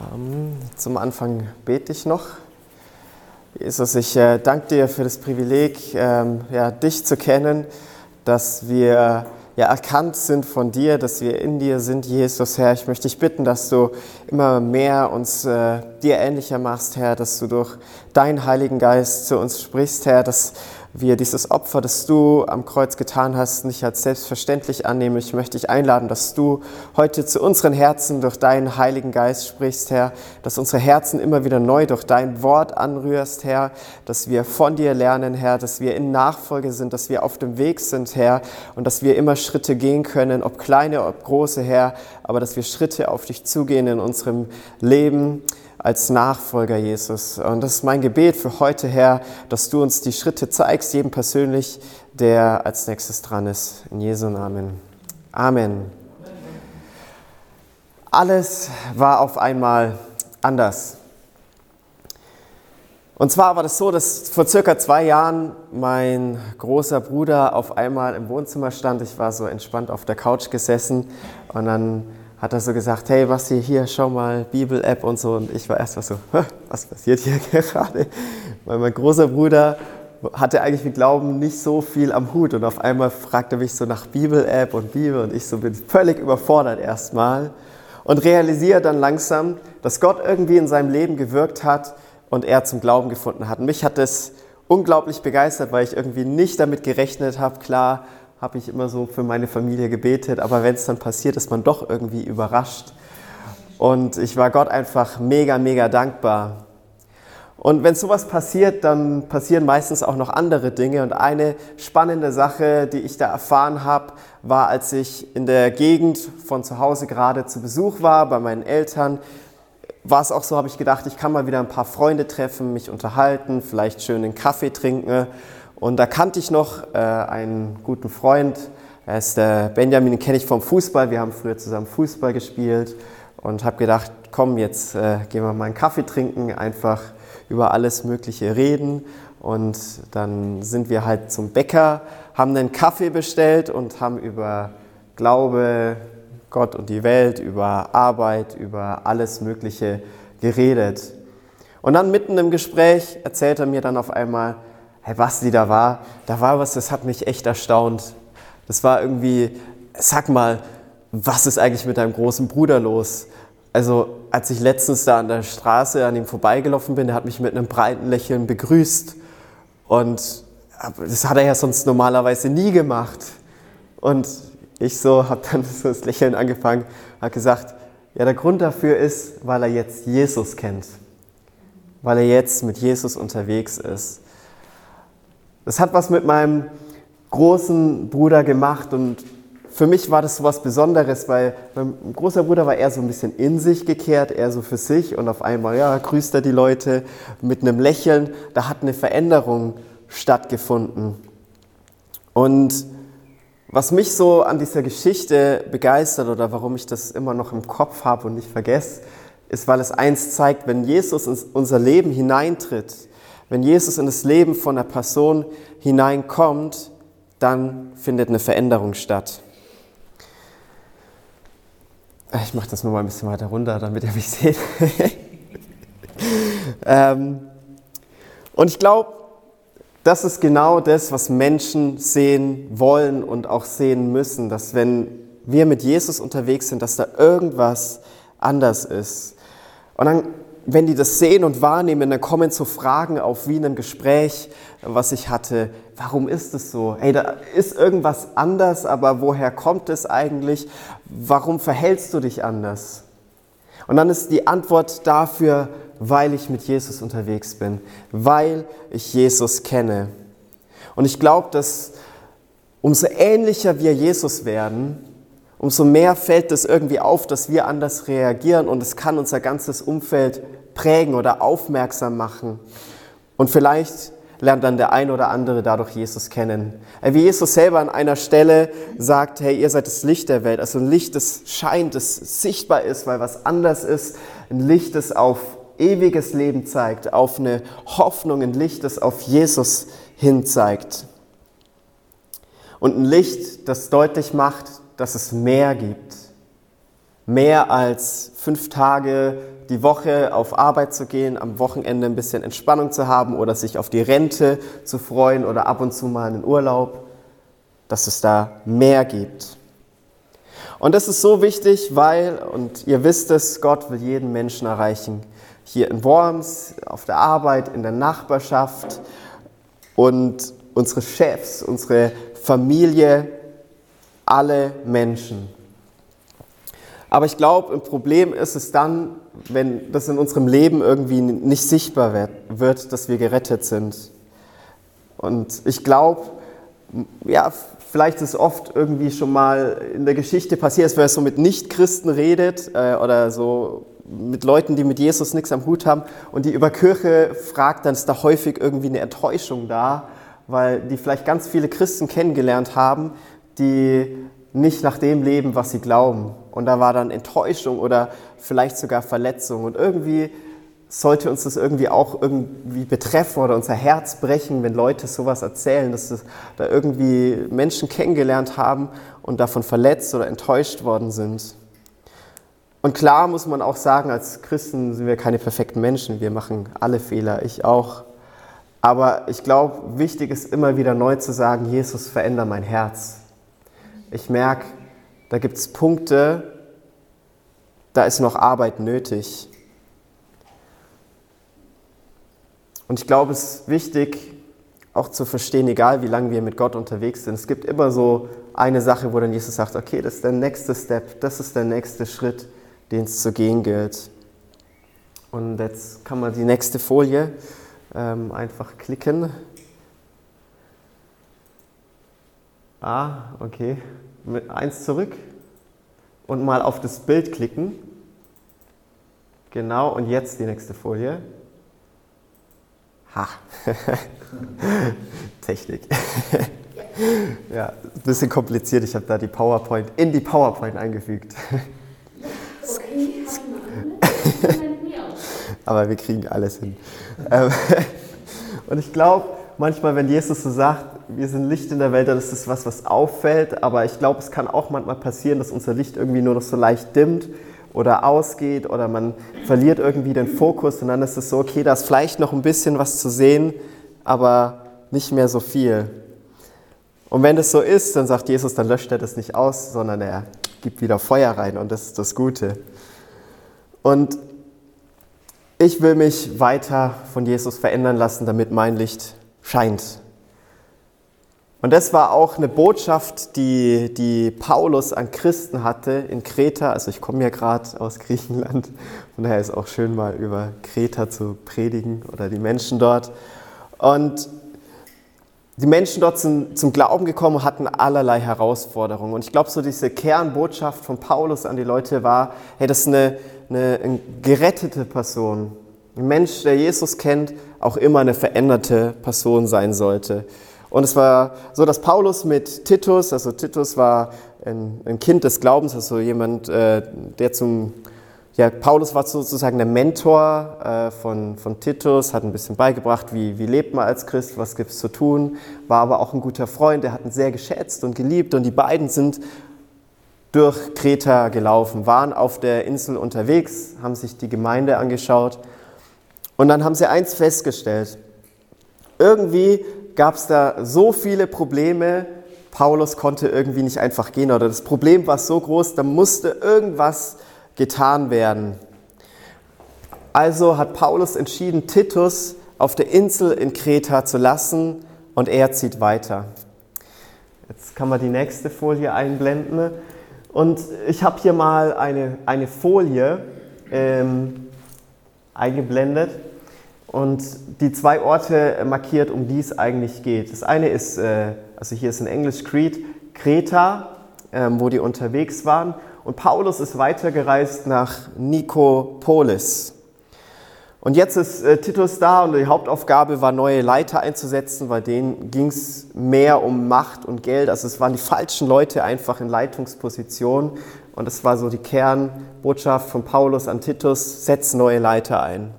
Ähm, zum Anfang bete ich noch. Jesus, ich äh, danke dir für das Privileg, ähm, ja, dich zu kennen, dass wir ja, erkannt sind von dir, dass wir in dir sind, Jesus, Herr. Ich möchte dich bitten, dass du immer mehr uns äh, dir ähnlicher machst, Herr, dass du durch deinen Heiligen Geist zu uns sprichst, Herr, dass wir dieses Opfer, das du am Kreuz getan hast, nicht als selbstverständlich annehmen. Ich möchte dich einladen, dass du heute zu unseren Herzen durch deinen Heiligen Geist sprichst, Herr, dass unsere Herzen immer wieder neu durch dein Wort anrührst, Herr, dass wir von dir lernen, Herr, dass wir in Nachfolge sind, dass wir auf dem Weg sind, Herr, und dass wir immer Schritte gehen können, ob kleine, ob große, Herr, aber dass wir Schritte auf dich zugehen in unserem Leben als Nachfolger Jesus. Und das ist mein Gebet für heute, Herr, dass du uns die Schritte zeigst, jedem persönlich, der als nächstes dran ist. In Jesu Namen. Amen. Alles war auf einmal anders. Und zwar war das so, dass vor circa zwei Jahren mein großer Bruder auf einmal im Wohnzimmer stand. Ich war so entspannt auf der Couch gesessen und dann hat er so gesagt, hey Basti, hier, schau mal, Bibel-App und so. Und ich war erst mal so, was passiert hier gerade? Weil mein großer Bruder hatte eigentlich mit Glauben nicht so viel am Hut. Und auf einmal fragte er mich so nach Bibel-App und Bibel. Und ich so bin völlig überfordert erstmal. Und realisiere dann langsam, dass Gott irgendwie in seinem Leben gewirkt hat und er zum Glauben gefunden hat. Und mich hat das unglaublich begeistert, weil ich irgendwie nicht damit gerechnet habe, klar, habe ich immer so für meine Familie gebetet, aber wenn es dann passiert, ist man doch irgendwie überrascht. Und ich war Gott einfach mega, mega dankbar. Und wenn sowas passiert, dann passieren meistens auch noch andere Dinge. Und eine spannende Sache, die ich da erfahren habe, war, als ich in der Gegend von zu Hause gerade zu Besuch war bei meinen Eltern, war es auch so, habe ich gedacht, ich kann mal wieder ein paar Freunde treffen, mich unterhalten, vielleicht schön einen Kaffee trinken. Und da kannte ich noch äh, einen guten Freund, er ist der Benjamin, den kenne ich vom Fußball. Wir haben früher zusammen Fußball gespielt und habe gedacht, komm, jetzt äh, gehen wir mal einen Kaffee trinken, einfach über alles Mögliche reden. Und dann sind wir halt zum Bäcker, haben einen Kaffee bestellt und haben über Glaube, Gott und die Welt, über Arbeit, über alles Mögliche geredet. Und dann mitten im Gespräch erzählt er mir dann auf einmal, hey, was die da war, da war was, das hat mich echt erstaunt. Das war irgendwie, sag mal, was ist eigentlich mit deinem großen Bruder los? Also, als ich letztens da an der Straße an ihm vorbeigelaufen bin, der hat mich mit einem breiten Lächeln begrüßt. Und das hat er ja sonst normalerweise nie gemacht. Und ich so habe dann so das Lächeln angefangen, habe gesagt, ja, der Grund dafür ist, weil er jetzt Jesus kennt, weil er jetzt mit Jesus unterwegs ist. Das hat was mit meinem großen Bruder gemacht und für mich war das so was Besonderes, weil mein großer Bruder war eher so ein bisschen in sich gekehrt, eher so für sich und auf einmal, ja, grüßt er die Leute mit einem Lächeln. Da hat eine Veränderung stattgefunden. Und was mich so an dieser Geschichte begeistert oder warum ich das immer noch im Kopf habe und nicht vergesse, ist, weil es eins zeigt, wenn Jesus in unser Leben hineintritt, wenn Jesus in das Leben von einer Person hineinkommt, dann findet eine Veränderung statt. Ich mache das nur mal ein bisschen weiter runter, damit ihr mich seht. ähm, und ich glaube, das ist genau das, was Menschen sehen wollen und auch sehen müssen, dass wenn wir mit Jesus unterwegs sind, dass da irgendwas anders ist. Und dann wenn die das sehen und wahrnehmen, dann kommen so Fragen auf wie in einem Gespräch, was ich hatte. Warum ist es so? Hey, da ist irgendwas anders, aber woher kommt es eigentlich? Warum verhältst du dich anders? Und dann ist die Antwort dafür, weil ich mit Jesus unterwegs bin, weil ich Jesus kenne. Und ich glaube, dass umso ähnlicher wir Jesus werden, umso mehr fällt es irgendwie auf, dass wir anders reagieren und es kann unser ganzes Umfeld prägen oder aufmerksam machen. Und vielleicht lernt dann der ein oder andere dadurch Jesus kennen. Wie Jesus selber an einer Stelle sagt, hey, ihr seid das Licht der Welt. Also ein Licht, das scheint, das sichtbar ist, weil was anders ist. Ein Licht, das auf ewiges Leben zeigt, auf eine Hoffnung, ein Licht, das auf Jesus hin zeigt. Und ein Licht, das deutlich macht, dass es mehr gibt. mehr als fünf Tage die Woche auf Arbeit zu gehen, am Wochenende ein bisschen Entspannung zu haben oder sich auf die Rente zu freuen oder ab und zu mal einen Urlaub, dass es da mehr gibt. Und das ist so wichtig, weil, und ihr wisst es, Gott will jeden Menschen erreichen. Hier in Worms, auf der Arbeit, in der Nachbarschaft und unsere Chefs, unsere Familie, alle Menschen. Aber ich glaube, ein Problem ist es dann, wenn das in unserem Leben irgendwie nicht sichtbar wird, dass wir gerettet sind. Und ich glaube, ja, vielleicht ist oft irgendwie schon mal in der Geschichte passiert, dass man so mit Nichtchristen redet äh, oder so mit Leuten, die mit Jesus nichts am Hut haben und die über Kirche fragt, dann ist da häufig irgendwie eine Enttäuschung da, weil die vielleicht ganz viele Christen kennengelernt haben, die nicht nach dem leben, was sie glauben. Und da war dann Enttäuschung oder vielleicht sogar Verletzung. Und irgendwie sollte uns das irgendwie auch irgendwie betreffen oder unser Herz brechen, wenn Leute sowas erzählen, dass das da irgendwie Menschen kennengelernt haben und davon verletzt oder enttäuscht worden sind. Und klar muss man auch sagen, als Christen sind wir keine perfekten Menschen. Wir machen alle Fehler, ich auch. Aber ich glaube, wichtig ist immer wieder neu zu sagen, Jesus, veränder mein Herz. Ich merke, da gibt es Punkte, da ist noch Arbeit nötig. Und ich glaube, es ist wichtig, auch zu verstehen, egal wie lange wir mit Gott unterwegs sind. Es gibt immer so eine Sache, wo dann Jesus sagt, okay, das ist der nächste Step, das ist der nächste Schritt, den es zu gehen gilt. Und jetzt kann man die nächste Folie ähm, einfach klicken. Ah, okay. Mit eins zurück und mal auf das Bild klicken. Genau, und jetzt die nächste Folie. Ha. Technik. ja, ein bisschen kompliziert. Ich habe da die PowerPoint in die PowerPoint eingefügt. Aber wir kriegen alles hin. Ähm, und ich glaube, manchmal, wenn Jesus so sagt, wir sind Licht in der Welt, dann ist das was, was auffällt. Aber ich glaube, es kann auch manchmal passieren, dass unser Licht irgendwie nur noch so leicht dimmt oder ausgeht oder man verliert irgendwie den Fokus und dann ist es so, okay, da ist vielleicht noch ein bisschen was zu sehen, aber nicht mehr so viel. Und wenn das so ist, dann sagt Jesus, dann löscht er das nicht aus, sondern er gibt wieder Feuer rein und das ist das Gute. Und ich will mich weiter von Jesus verändern lassen, damit mein Licht scheint. Und das war auch eine Botschaft, die, die Paulus an Christen hatte in Kreta. Also ich komme ja gerade aus Griechenland, von daher ist auch schön mal über Kreta zu predigen oder die Menschen dort. Und die Menschen dort sind zum Glauben gekommen und hatten allerlei Herausforderungen. Und ich glaube, so diese Kernbotschaft von Paulus an die Leute war, hey, das ist eine, eine, eine gerettete Person. Ein Mensch, der Jesus kennt, auch immer eine veränderte Person sein sollte. Und es war so, dass Paulus mit Titus, also Titus war ein, ein Kind des Glaubens, also jemand, äh, der zum, ja, Paulus war sozusagen der Mentor äh, von, von Titus, hat ein bisschen beigebracht, wie, wie lebt man als Christ, was gibt es zu tun, war aber auch ein guter Freund, der hat ihn sehr geschätzt und geliebt und die beiden sind durch Kreta gelaufen, waren auf der Insel unterwegs, haben sich die Gemeinde angeschaut und dann haben sie eins festgestellt. Irgendwie gab es da so viele Probleme, Paulus konnte irgendwie nicht einfach gehen oder das Problem war so groß, da musste irgendwas getan werden. Also hat Paulus entschieden, Titus auf der Insel in Kreta zu lassen und er zieht weiter. Jetzt kann man die nächste Folie einblenden. Und ich habe hier mal eine, eine Folie ähm, eingeblendet und die zwei Orte markiert, um die es eigentlich geht. Das eine ist, äh, also hier ist in Englisch Crete, Kreta, ähm, wo die unterwegs waren. Und Paulus ist weitergereist nach Nikopolis. Und jetzt ist äh, Titus da und die Hauptaufgabe war, neue Leiter einzusetzen, weil denen ging es mehr um Macht und Geld. Also es waren die falschen Leute einfach in Leitungspositionen. Und das war so die Kernbotschaft von Paulus an Titus, setz neue Leiter ein.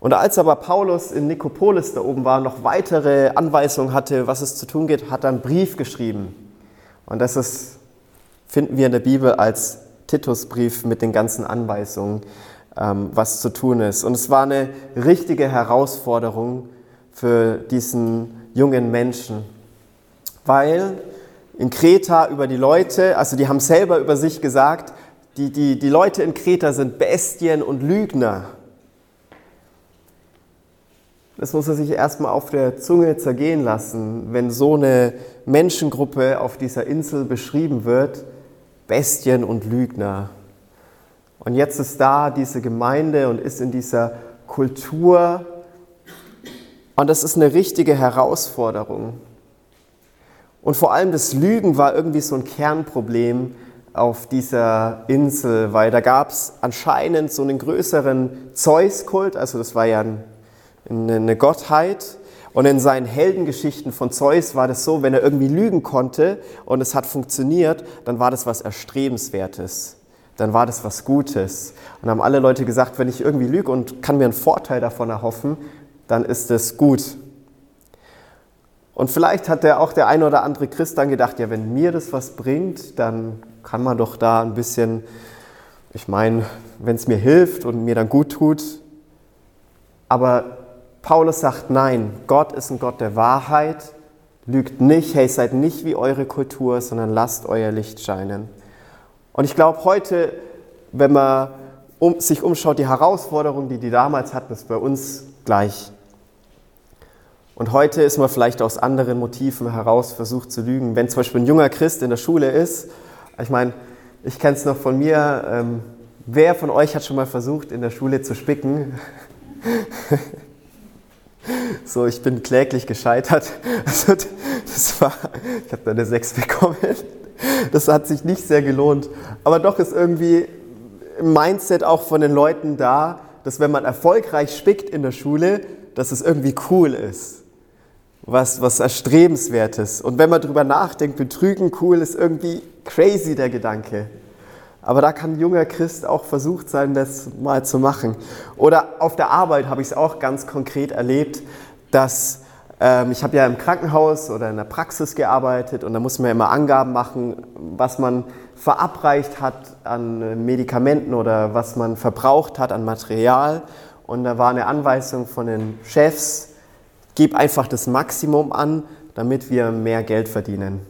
Und als aber Paulus in Nikopolis da oben war, noch weitere Anweisungen hatte, was es zu tun geht, hat er einen Brief geschrieben. Und das ist, finden wir in der Bibel als Titusbrief mit den ganzen Anweisungen, ähm, was zu tun ist. Und es war eine richtige Herausforderung für diesen jungen Menschen, weil in Kreta über die Leute, also die haben selber über sich gesagt, die, die, die Leute in Kreta sind Bestien und Lügner. Das muss er sich erstmal auf der Zunge zergehen lassen, wenn so eine Menschengruppe auf dieser Insel beschrieben wird, Bestien und Lügner. Und jetzt ist da diese Gemeinde und ist in dieser Kultur. Und das ist eine richtige Herausforderung. Und vor allem das Lügen war irgendwie so ein Kernproblem auf dieser Insel, weil da gab es anscheinend so einen größeren Zeus-Kult, also das war ja eine Gottheit. Und in seinen Heldengeschichten von Zeus war das so, wenn er irgendwie lügen konnte und es hat funktioniert, dann war das was Erstrebenswertes. Dann war das was Gutes. Und haben alle Leute gesagt, wenn ich irgendwie lüge und kann mir einen Vorteil davon erhoffen, dann ist es gut. Und vielleicht hat der auch der ein oder andere Christ dann gedacht, ja, wenn mir das was bringt, dann kann man doch da ein bisschen, ich meine, wenn es mir hilft und mir dann gut tut. Aber Paulus sagt, nein, Gott ist ein Gott der Wahrheit, lügt nicht, hey, seid nicht wie eure Kultur, sondern lasst euer Licht scheinen. Und ich glaube, heute, wenn man um, sich umschaut, die Herausforderung, die die damals hatten, ist bei uns gleich. Und heute ist man vielleicht aus anderen Motiven heraus versucht zu lügen. Wenn zum Beispiel ein junger Christ in der Schule ist, ich meine, ich kenne es noch von mir, ähm, wer von euch hat schon mal versucht, in der Schule zu spicken? so, ich bin kläglich gescheitert. Also, das war, ich habe da eine 6 bekommen. Das hat sich nicht sehr gelohnt. Aber doch ist irgendwie im Mindset auch von den Leuten da, dass wenn man erfolgreich spickt in der Schule, dass es irgendwie cool ist was, was Erstrebenswertes. Und wenn man darüber nachdenkt, betrügen cool ist irgendwie crazy der Gedanke. Aber da kann ein junger Christ auch versucht sein, das mal zu machen. Oder auf der Arbeit habe ich es auch ganz konkret erlebt, dass ähm, ich habe ja im Krankenhaus oder in der Praxis gearbeitet und da muss man ja immer Angaben machen, was man verabreicht hat an Medikamenten oder was man verbraucht hat an Material. Und da war eine Anweisung von den Chefs, gib einfach das Maximum an, damit wir mehr Geld verdienen.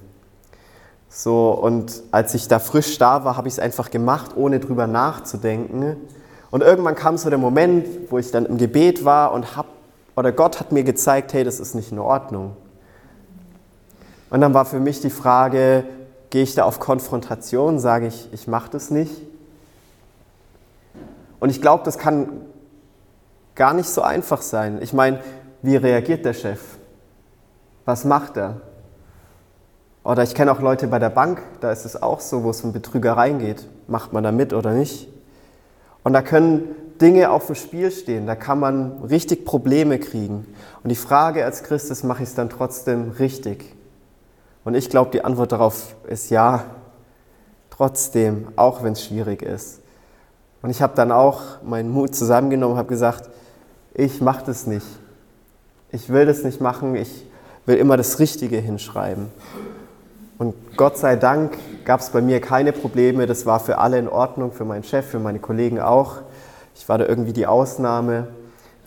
So, und als ich da frisch da war, habe ich es einfach gemacht, ohne drüber nachzudenken. Und irgendwann kam so der Moment, wo ich dann im Gebet war und hab, oder Gott hat mir gezeigt, hey, das ist nicht in Ordnung. Und dann war für mich die Frage, gehe ich da auf Konfrontation, sage ich, ich mache das nicht. Und ich glaube, das kann gar nicht so einfach sein. Ich meine, wie reagiert der Chef? Was macht er? Oder ich kenne auch Leute bei der Bank, da ist es auch so, wo es um Betrügereien geht. Macht man da mit oder nicht? Und da können Dinge auf dem Spiel stehen, da kann man richtig Probleme kriegen. Und die Frage als Christ ist, mache ich es dann trotzdem richtig? Und ich glaube, die Antwort darauf ist ja, trotzdem, auch wenn es schwierig ist. Und ich habe dann auch meinen Mut zusammengenommen und habe gesagt, ich mache das nicht. Ich will das nicht machen, ich will immer das Richtige hinschreiben. Und Gott sei Dank gab es bei mir keine Probleme, das war für alle in Ordnung, für meinen Chef, für meine Kollegen auch. Ich war da irgendwie die Ausnahme,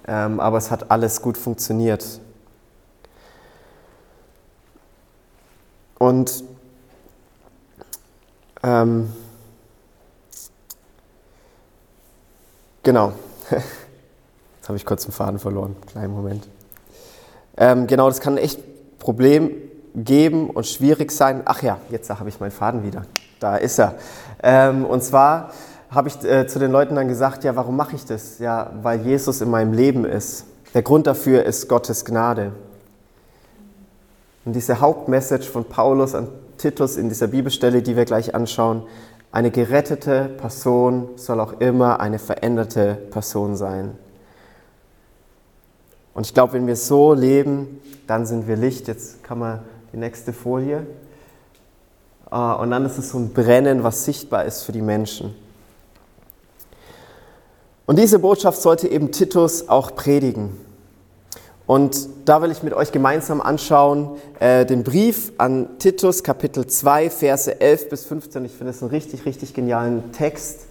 ähm, aber es hat alles gut funktioniert. Und ähm, genau, jetzt habe ich kurz den Faden verloren, kleinen Moment. Ähm, genau, das kann echt Problem geben und schwierig sein. Ach ja, jetzt habe ich meinen Faden wieder. Da ist er. Ähm, und zwar habe ich äh, zu den Leuten dann gesagt, ja, warum mache ich das? Ja, weil Jesus in meinem Leben ist. Der Grund dafür ist Gottes Gnade. Und diese Hauptmessage von Paulus an Titus in dieser Bibelstelle, die wir gleich anschauen, eine gerettete Person soll auch immer eine veränderte Person sein. Und ich glaube, wenn wir so leben, dann sind wir Licht. Jetzt kann man die nächste Folie. Ah, und dann ist es so ein Brennen, was sichtbar ist für die Menschen. Und diese Botschaft sollte eben Titus auch predigen. Und da will ich mit euch gemeinsam anschauen äh, den Brief an Titus, Kapitel 2, Verse 11 bis 15. Ich finde es einen richtig, richtig genialen Text.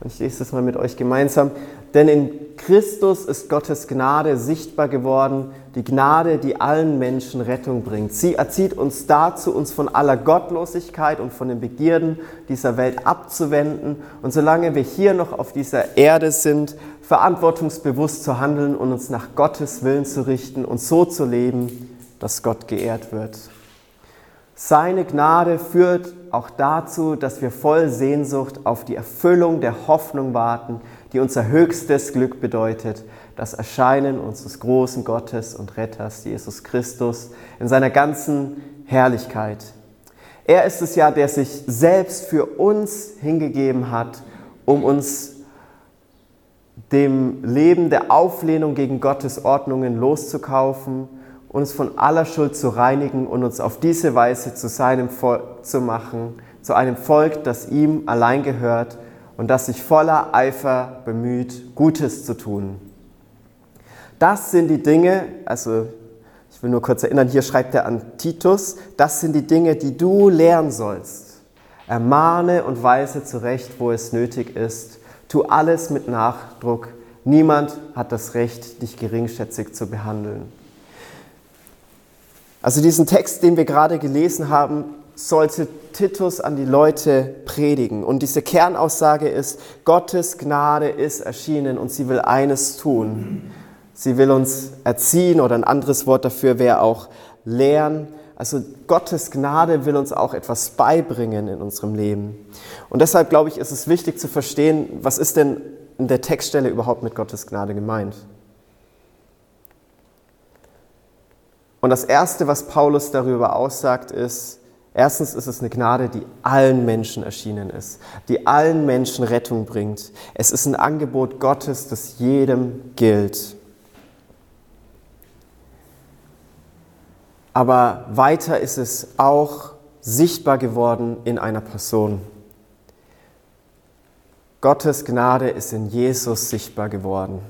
Und ich lese das mal mit euch gemeinsam. Denn in Christus ist Gottes Gnade sichtbar geworden, die Gnade, die allen Menschen Rettung bringt. Sie erzieht uns dazu, uns von aller Gottlosigkeit und von den Begierden dieser Welt abzuwenden und solange wir hier noch auf dieser Erde sind, verantwortungsbewusst zu handeln und uns nach Gottes Willen zu richten und so zu leben, dass Gott geehrt wird. Seine Gnade führt auch dazu, dass wir voll Sehnsucht auf die Erfüllung der Hoffnung warten, die unser höchstes Glück bedeutet, das Erscheinen unseres großen Gottes und Retters, Jesus Christus, in seiner ganzen Herrlichkeit. Er ist es ja, der sich selbst für uns hingegeben hat, um uns dem Leben der Auflehnung gegen Gottes Ordnungen loszukaufen uns von aller Schuld zu reinigen und uns auf diese Weise zu seinem Volk zu machen, zu einem Volk, das ihm allein gehört und das sich voller Eifer bemüht, Gutes zu tun. Das sind die Dinge, also ich will nur kurz erinnern, hier schreibt er an Titus, das sind die Dinge, die du lernen sollst. Ermahne und weise zurecht, wo es nötig ist. Tu alles mit Nachdruck. Niemand hat das Recht, dich geringschätzig zu behandeln. Also diesen Text, den wir gerade gelesen haben, sollte Titus an die Leute predigen. Und diese Kernaussage ist, Gottes Gnade ist erschienen und sie will eines tun. Sie will uns erziehen oder ein anderes Wort dafür wäre auch lehren. Also Gottes Gnade will uns auch etwas beibringen in unserem Leben. Und deshalb glaube ich, ist es wichtig zu verstehen, was ist denn in der Textstelle überhaupt mit Gottes Gnade gemeint. Und das Erste, was Paulus darüber aussagt, ist, erstens ist es eine Gnade, die allen Menschen erschienen ist, die allen Menschen Rettung bringt. Es ist ein Angebot Gottes, das jedem gilt. Aber weiter ist es auch sichtbar geworden in einer Person. Gottes Gnade ist in Jesus sichtbar geworden.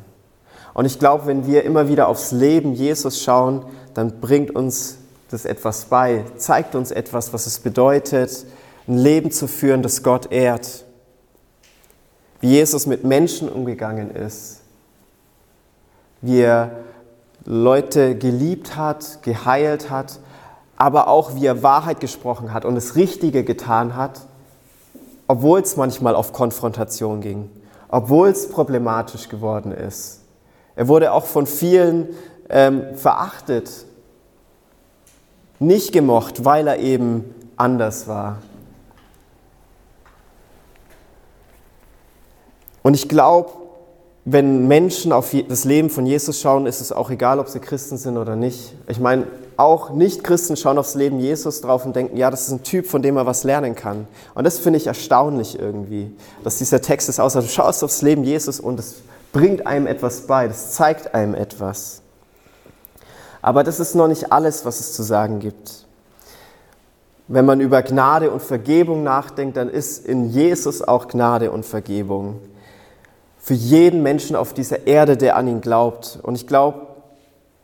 Und ich glaube, wenn wir immer wieder aufs Leben Jesus schauen, dann bringt uns das etwas bei, zeigt uns etwas, was es bedeutet, ein Leben zu führen, das Gott ehrt. Wie Jesus mit Menschen umgegangen ist, wie er Leute geliebt hat, geheilt hat, aber auch wie er Wahrheit gesprochen hat und das Richtige getan hat, obwohl es manchmal auf Konfrontation ging, obwohl es problematisch geworden ist. Er wurde auch von vielen ähm, verachtet, nicht gemocht, weil er eben anders war. Und ich glaube, wenn Menschen auf das Leben von Jesus schauen, ist es auch egal, ob sie Christen sind oder nicht. Ich meine, auch Nicht-Christen schauen aufs Leben Jesus drauf und denken, ja, das ist ein Typ, von dem man was lernen kann. Und das finde ich erstaunlich irgendwie, dass dieser Text es aussagt. Du schaust aufs Leben Jesus und es bringt einem etwas bei, das zeigt einem etwas. Aber das ist noch nicht alles, was es zu sagen gibt. Wenn man über Gnade und Vergebung nachdenkt, dann ist in Jesus auch Gnade und Vergebung. Für jeden Menschen auf dieser Erde, der an ihn glaubt. Und ich glaube,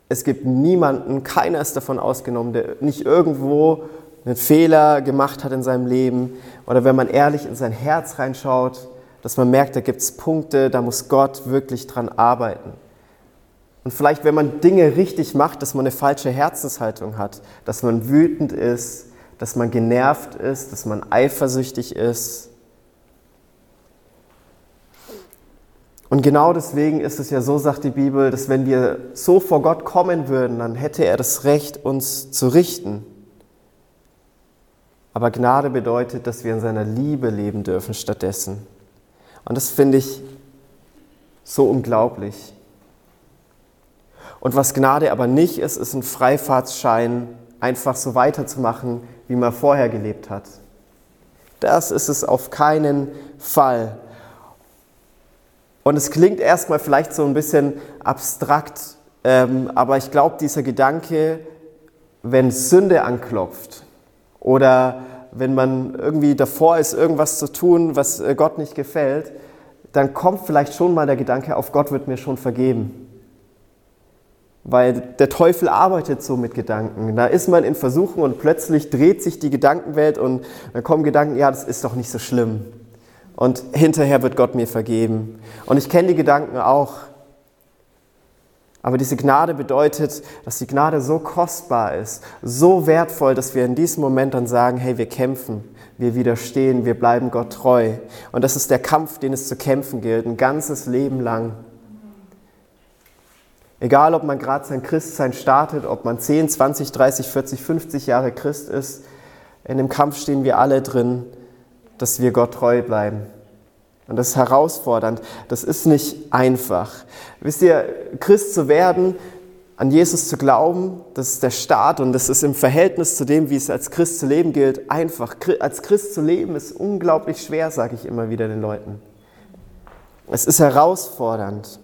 es gibt niemanden, keiner ist davon ausgenommen, der nicht irgendwo einen Fehler gemacht hat in seinem Leben. Oder wenn man ehrlich in sein Herz reinschaut, dass man merkt, da gibt es Punkte, da muss Gott wirklich dran arbeiten. Und vielleicht, wenn man Dinge richtig macht, dass man eine falsche Herzenshaltung hat, dass man wütend ist, dass man genervt ist, dass man eifersüchtig ist. Und genau deswegen ist es ja so, sagt die Bibel, dass wenn wir so vor Gott kommen würden, dann hätte er das Recht, uns zu richten. Aber Gnade bedeutet, dass wir in seiner Liebe leben dürfen stattdessen. Und das finde ich so unglaublich. Und was Gnade aber nicht ist, ist ein Freifahrtsschein, einfach so weiterzumachen, wie man vorher gelebt hat. Das ist es auf keinen Fall. Und es klingt erstmal vielleicht so ein bisschen abstrakt, ähm, aber ich glaube, dieser Gedanke, wenn Sünde anklopft oder wenn man irgendwie davor ist, irgendwas zu tun, was äh, Gott nicht gefällt, dann kommt vielleicht schon mal der Gedanke auf, Gott wird mir schon vergeben. Weil der Teufel arbeitet so mit Gedanken. Da ist man in Versuchung und plötzlich dreht sich die Gedankenwelt und dann kommen Gedanken, ja, das ist doch nicht so schlimm. Und hinterher wird Gott mir vergeben. Und ich kenne die Gedanken auch. Aber diese Gnade bedeutet, dass die Gnade so kostbar ist, so wertvoll, dass wir in diesem Moment dann sagen, hey, wir kämpfen, wir widerstehen, wir bleiben Gott treu. Und das ist der Kampf, den es zu kämpfen gilt, ein ganzes Leben lang. Egal, ob man gerade sein Christsein startet, ob man 10, 20, 30, 40, 50 Jahre Christ ist, in dem Kampf stehen wir alle drin, dass wir Gott treu bleiben. Und das ist herausfordernd. Das ist nicht einfach. Wisst ihr, Christ zu werden, an Jesus zu glauben, das ist der Start und das ist im Verhältnis zu dem, wie es als Christ zu leben gilt, einfach. Als Christ zu leben ist unglaublich schwer, sage ich immer wieder den Leuten. Es ist herausfordernd.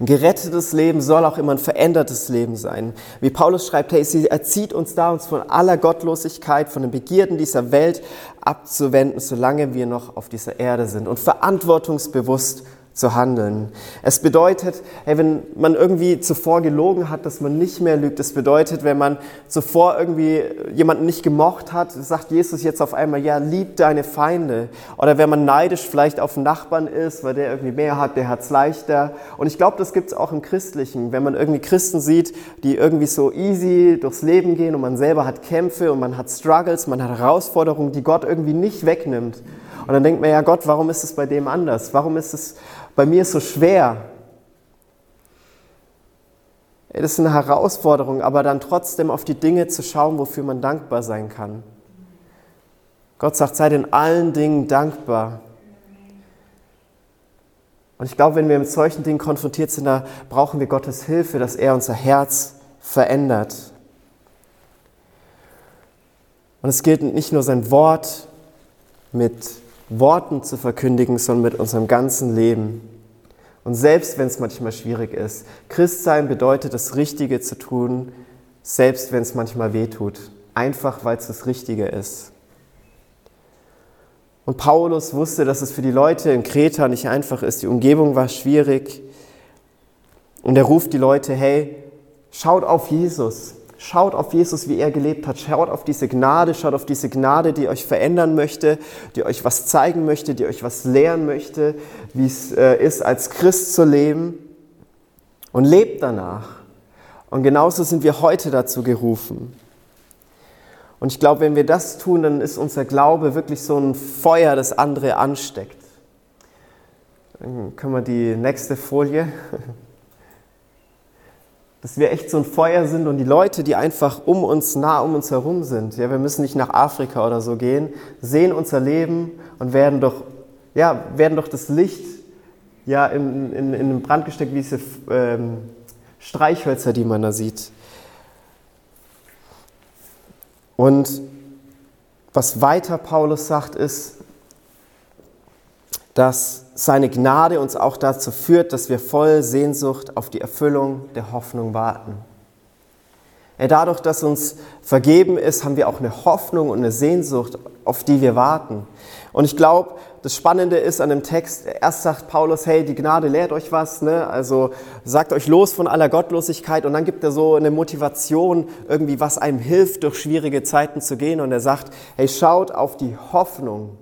Ein gerettetes Leben soll auch immer ein verändertes Leben sein. Wie Paulus schreibt, hey, sie erzieht uns da, uns von aller Gottlosigkeit, von den Begierden dieser Welt abzuwenden, solange wir noch auf dieser Erde sind und verantwortungsbewusst zu handeln. Es bedeutet, hey, wenn man irgendwie zuvor gelogen hat, dass man nicht mehr lügt. Es bedeutet, wenn man zuvor irgendwie jemanden nicht gemocht hat, sagt Jesus jetzt auf einmal, ja, lieb deine Feinde. Oder wenn man neidisch vielleicht auf einen Nachbarn ist, weil der irgendwie mehr hat, der hat's leichter. Und ich glaube, das gibt's auch im Christlichen. Wenn man irgendwie Christen sieht, die irgendwie so easy durchs Leben gehen und man selber hat Kämpfe und man hat Struggles, man hat Herausforderungen, die Gott irgendwie nicht wegnimmt. Und dann denkt man, ja Gott, warum ist es bei dem anders? Warum ist es bei mir so schwer. Das ist eine Herausforderung, aber dann trotzdem auf die Dinge zu schauen, wofür man dankbar sein kann. Gott sagt, seid in allen Dingen dankbar. Und ich glaube, wenn wir mit solchen Dingen konfrontiert sind, da brauchen wir Gottes Hilfe, dass er unser Herz verändert. Und es gilt nicht nur sein Wort mit Worten zu verkündigen, sondern mit unserem ganzen Leben. Und selbst wenn es manchmal schwierig ist, Christsein bedeutet, das Richtige zu tun, selbst wenn es manchmal weh tut. Einfach, weil es das Richtige ist. Und Paulus wusste, dass es für die Leute in Kreta nicht einfach ist. Die Umgebung war schwierig. Und er ruft die Leute, hey, schaut auf Jesus. Schaut auf Jesus, wie er gelebt hat. Schaut auf diese Gnade, schaut auf diese Gnade, die euch verändern möchte, die euch was zeigen möchte, die euch was lehren möchte, wie es äh, ist, als Christ zu leben. Und lebt danach. Und genauso sind wir heute dazu gerufen. Und ich glaube, wenn wir das tun, dann ist unser Glaube wirklich so ein Feuer, das andere ansteckt. Dann können wir die nächste Folie dass wir echt so ein Feuer sind und die Leute, die einfach um uns, nah um uns herum sind, ja, wir müssen nicht nach Afrika oder so gehen, sehen unser Leben und werden doch, ja, werden doch das Licht ja, in, in, in den Brand gesteckt, wie diese ähm, Streichhölzer, die man da sieht. Und was weiter Paulus sagt, ist, dass seine Gnade uns auch dazu führt, dass wir voll Sehnsucht auf die Erfüllung der Hoffnung warten. Dadurch, dass uns vergeben ist, haben wir auch eine Hoffnung und eine Sehnsucht, auf die wir warten. Und ich glaube, das Spannende ist an dem Text, erst sagt Paulus, hey, die Gnade lehrt euch was, ne? also sagt euch los von aller Gottlosigkeit und dann gibt er so eine Motivation, irgendwie was einem hilft, durch schwierige Zeiten zu gehen und er sagt, hey, schaut auf die Hoffnung,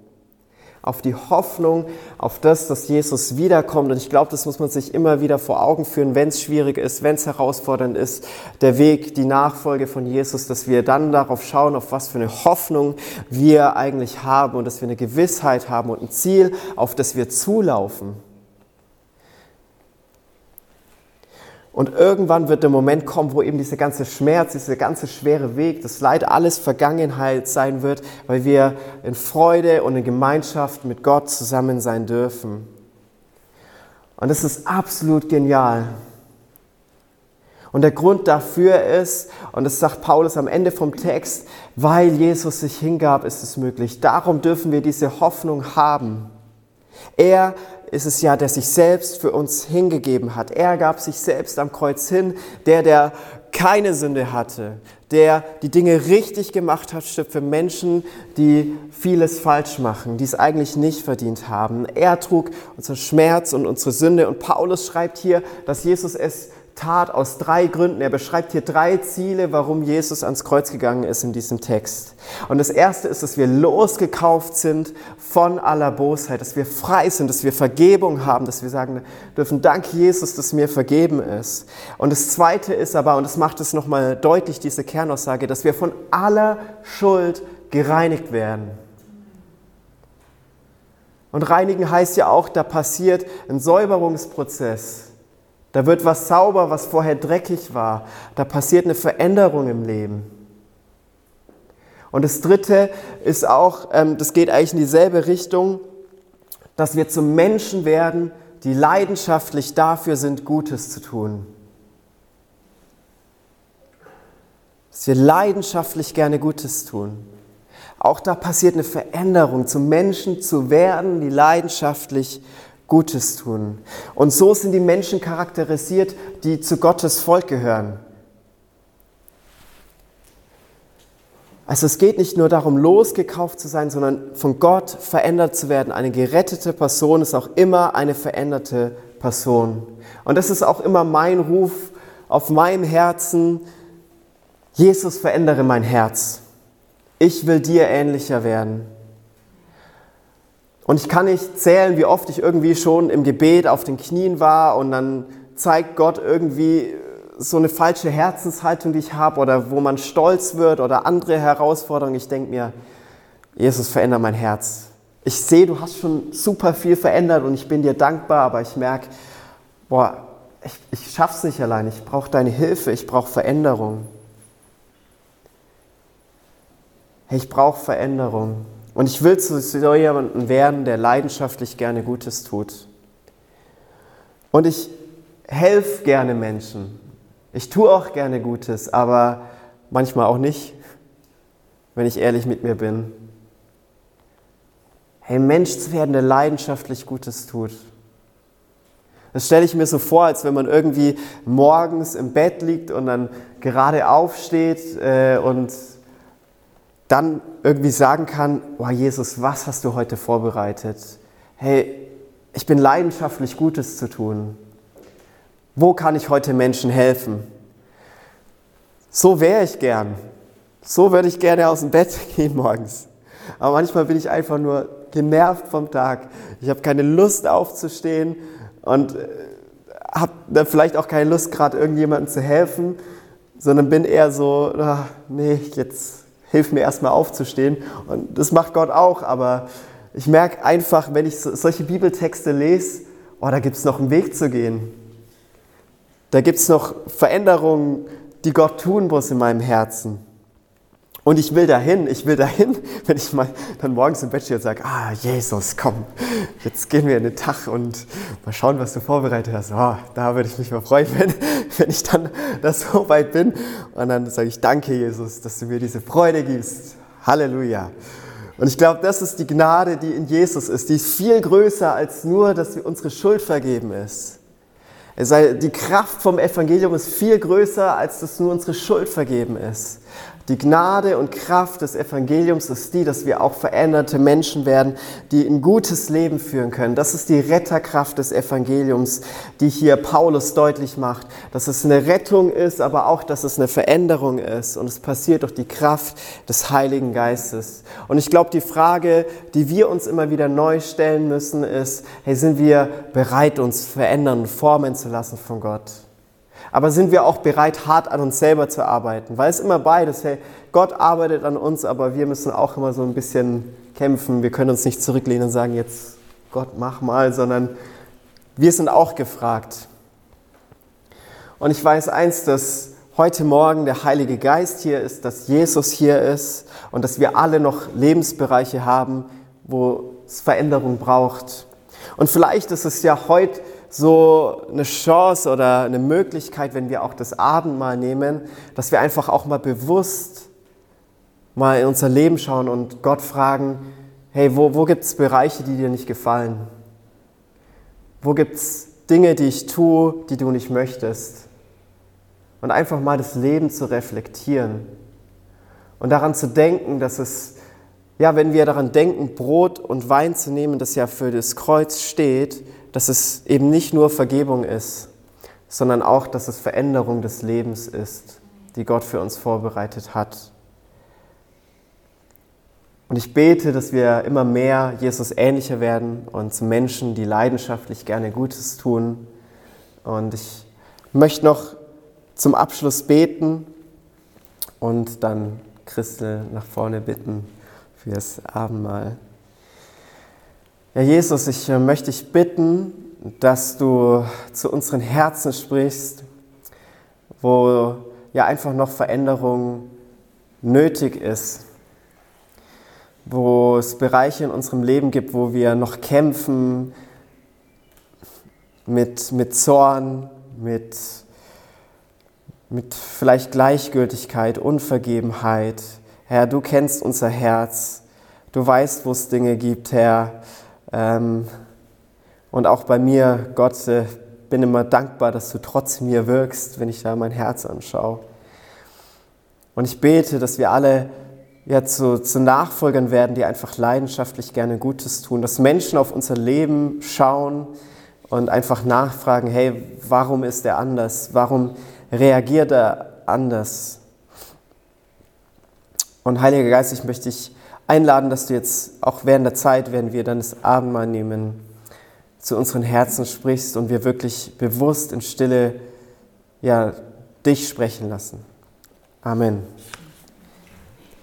auf die Hoffnung, auf das, dass Jesus wiederkommt. Und ich glaube, das muss man sich immer wieder vor Augen führen, wenn es schwierig ist, wenn es herausfordernd ist, der Weg, die Nachfolge von Jesus, dass wir dann darauf schauen, auf was für eine Hoffnung wir eigentlich haben und dass wir eine Gewissheit haben und ein Ziel, auf das wir zulaufen. Und irgendwann wird der Moment kommen, wo eben dieser ganze Schmerz, dieser ganze schwere Weg, das Leid, alles Vergangenheit sein wird, weil wir in Freude und in Gemeinschaft mit Gott zusammen sein dürfen. Und das ist absolut genial. Und der Grund dafür ist, und das sagt Paulus am Ende vom Text, weil Jesus sich hingab, ist es möglich. Darum dürfen wir diese Hoffnung haben. Er ist es ja, der sich selbst für uns hingegeben hat. Er gab sich selbst am Kreuz hin, der, der keine Sünde hatte, der die Dinge richtig gemacht hat, stirbt für Menschen, die vieles falsch machen, die es eigentlich nicht verdient haben. Er trug unseren Schmerz und unsere Sünde und Paulus schreibt hier, dass Jesus es tat aus drei Gründen. Er beschreibt hier drei Ziele, warum Jesus ans Kreuz gegangen ist in diesem Text. Und das erste ist, dass wir losgekauft sind von aller Bosheit, dass wir frei sind, dass wir Vergebung haben, dass wir sagen dürfen, danke Jesus, dass mir vergeben ist. Und das zweite ist aber, und das macht es nochmal deutlich, diese Kernaussage, dass wir von aller Schuld gereinigt werden. Und reinigen heißt ja auch, da passiert ein Säuberungsprozess. Da wird was sauber, was vorher dreckig war. Da passiert eine Veränderung im Leben. Und das Dritte ist auch, ähm, das geht eigentlich in dieselbe Richtung, dass wir zum Menschen werden, die leidenschaftlich dafür sind, Gutes zu tun. Dass wir leidenschaftlich gerne Gutes tun. Auch da passiert eine Veränderung, zum Menschen zu werden, die leidenschaftlich Gutes tun. Und so sind die Menschen charakterisiert, die zu Gottes Volk gehören. Also es geht nicht nur darum, losgekauft zu sein, sondern von Gott verändert zu werden. Eine gerettete Person ist auch immer eine veränderte Person. Und das ist auch immer mein Ruf auf meinem Herzen. Jesus, verändere mein Herz. Ich will dir ähnlicher werden. Und ich kann nicht zählen, wie oft ich irgendwie schon im Gebet auf den Knien war und dann zeigt Gott irgendwie so eine falsche Herzenshaltung, die ich habe oder wo man stolz wird oder andere Herausforderungen. Ich denke mir, Jesus, verändere mein Herz. Ich sehe, du hast schon super viel verändert und ich bin dir dankbar, aber ich merke, boah, ich, ich schaff's nicht allein. Ich brauche deine Hilfe, ich brauche Veränderung. Ich brauche Veränderung. Und ich will zu so jemandem werden, der leidenschaftlich gerne Gutes tut. Und ich helfe gerne Menschen. Ich tue auch gerne Gutes, aber manchmal auch nicht, wenn ich ehrlich mit mir bin. Hey, Mensch zu werden, der leidenschaftlich Gutes tut. Das stelle ich mir so vor, als wenn man irgendwie morgens im Bett liegt und dann gerade aufsteht äh, und dann irgendwie sagen kann, oh Jesus, was hast du heute vorbereitet? Hey, ich bin leidenschaftlich Gutes zu tun. Wo kann ich heute Menschen helfen? So wäre ich gern. So würde ich gerne aus dem Bett gehen morgens. Aber manchmal bin ich einfach nur genervt vom Tag. Ich habe keine Lust aufzustehen und äh, habe vielleicht auch keine Lust, gerade irgendjemandem zu helfen, sondern bin eher so, ach, nee, jetzt hilf mir erstmal aufzustehen. Und das macht Gott auch, aber ich merke einfach, wenn ich solche Bibeltexte lese, oh, da gibt es noch einen Weg zu gehen. Da gibt es noch Veränderungen, die Gott tun muss in meinem Herzen. Und ich will dahin, ich will dahin, wenn ich mal dann morgens im Bett stehe und sage, ah, Jesus, komm, jetzt gehen wir in den Tag und mal schauen, was du vorbereitet hast. Oh, da würde ich mich mal freuen, wenn, wenn ich dann das so weit bin. Und dann sage ich, danke, Jesus, dass du mir diese Freude gibst. Halleluja. Und ich glaube, das ist die Gnade, die in Jesus ist. Die ist viel größer als nur, dass unsere Schuld vergeben ist. Die Kraft vom Evangelium ist viel größer, als dass nur unsere Schuld vergeben ist. Die Gnade und Kraft des Evangeliums ist die, dass wir auch veränderte Menschen werden, die ein gutes Leben führen können. Das ist die Retterkraft des Evangeliums, die hier Paulus deutlich macht, dass es eine Rettung ist, aber auch, dass es eine Veränderung ist. Und es passiert durch die Kraft des Heiligen Geistes. Und ich glaube, die Frage, die wir uns immer wieder neu stellen müssen, ist, hey, sind wir bereit, uns verändern formen zu lassen von Gott? Aber sind wir auch bereit, hart an uns selber zu arbeiten? Weil es immer beides, hey, Gott arbeitet an uns, aber wir müssen auch immer so ein bisschen kämpfen. Wir können uns nicht zurücklehnen und sagen, jetzt Gott, mach mal, sondern wir sind auch gefragt. Und ich weiß eins, dass heute Morgen der Heilige Geist hier ist, dass Jesus hier ist und dass wir alle noch Lebensbereiche haben, wo es Veränderung braucht. Und vielleicht ist es ja heute so eine Chance oder eine Möglichkeit, wenn wir auch das Abendmahl nehmen, dass wir einfach auch mal bewusst mal in unser Leben schauen und Gott fragen, hey, wo, wo gibt es Bereiche, die dir nicht gefallen? Wo gibt es Dinge, die ich tue, die du nicht möchtest? Und einfach mal das Leben zu reflektieren und daran zu denken, dass es, ja, wenn wir daran denken, Brot und Wein zu nehmen, das ja für das Kreuz steht, dass es eben nicht nur Vergebung ist, sondern auch, dass es Veränderung des Lebens ist, die Gott für uns vorbereitet hat. Und ich bete, dass wir immer mehr Jesus ähnlicher werden und zu Menschen, die leidenschaftlich gerne Gutes tun. Und ich möchte noch zum Abschluss beten und dann Christel nach vorne bitten fürs Abendmahl. Ja, Jesus, ich äh, möchte dich bitten, dass du zu unseren Herzen sprichst, wo ja einfach noch Veränderung nötig ist wo es Bereiche in unserem Leben gibt, wo wir noch kämpfen mit, mit Zorn, mit, mit vielleicht Gleichgültigkeit, Unvergebenheit. Herr, du kennst unser Herz, du weißt, wo es Dinge gibt, Herr. Ähm, und auch bei mir, Gott, äh, bin immer dankbar, dass du trotz mir wirkst, wenn ich da mein Herz anschaue. Und ich bete, dass wir alle ja, zu, zu Nachfolgern werden, die einfach leidenschaftlich gerne Gutes tun, dass Menschen auf unser Leben schauen und einfach nachfragen, hey, warum ist er anders? Warum reagiert er anders? Und Heiliger Geist, ich möchte dich einladen, dass du jetzt auch während der Zeit, während wir dann das Abendmahl nehmen, zu unseren Herzen sprichst und wir wirklich bewusst in Stille ja, dich sprechen lassen. Amen.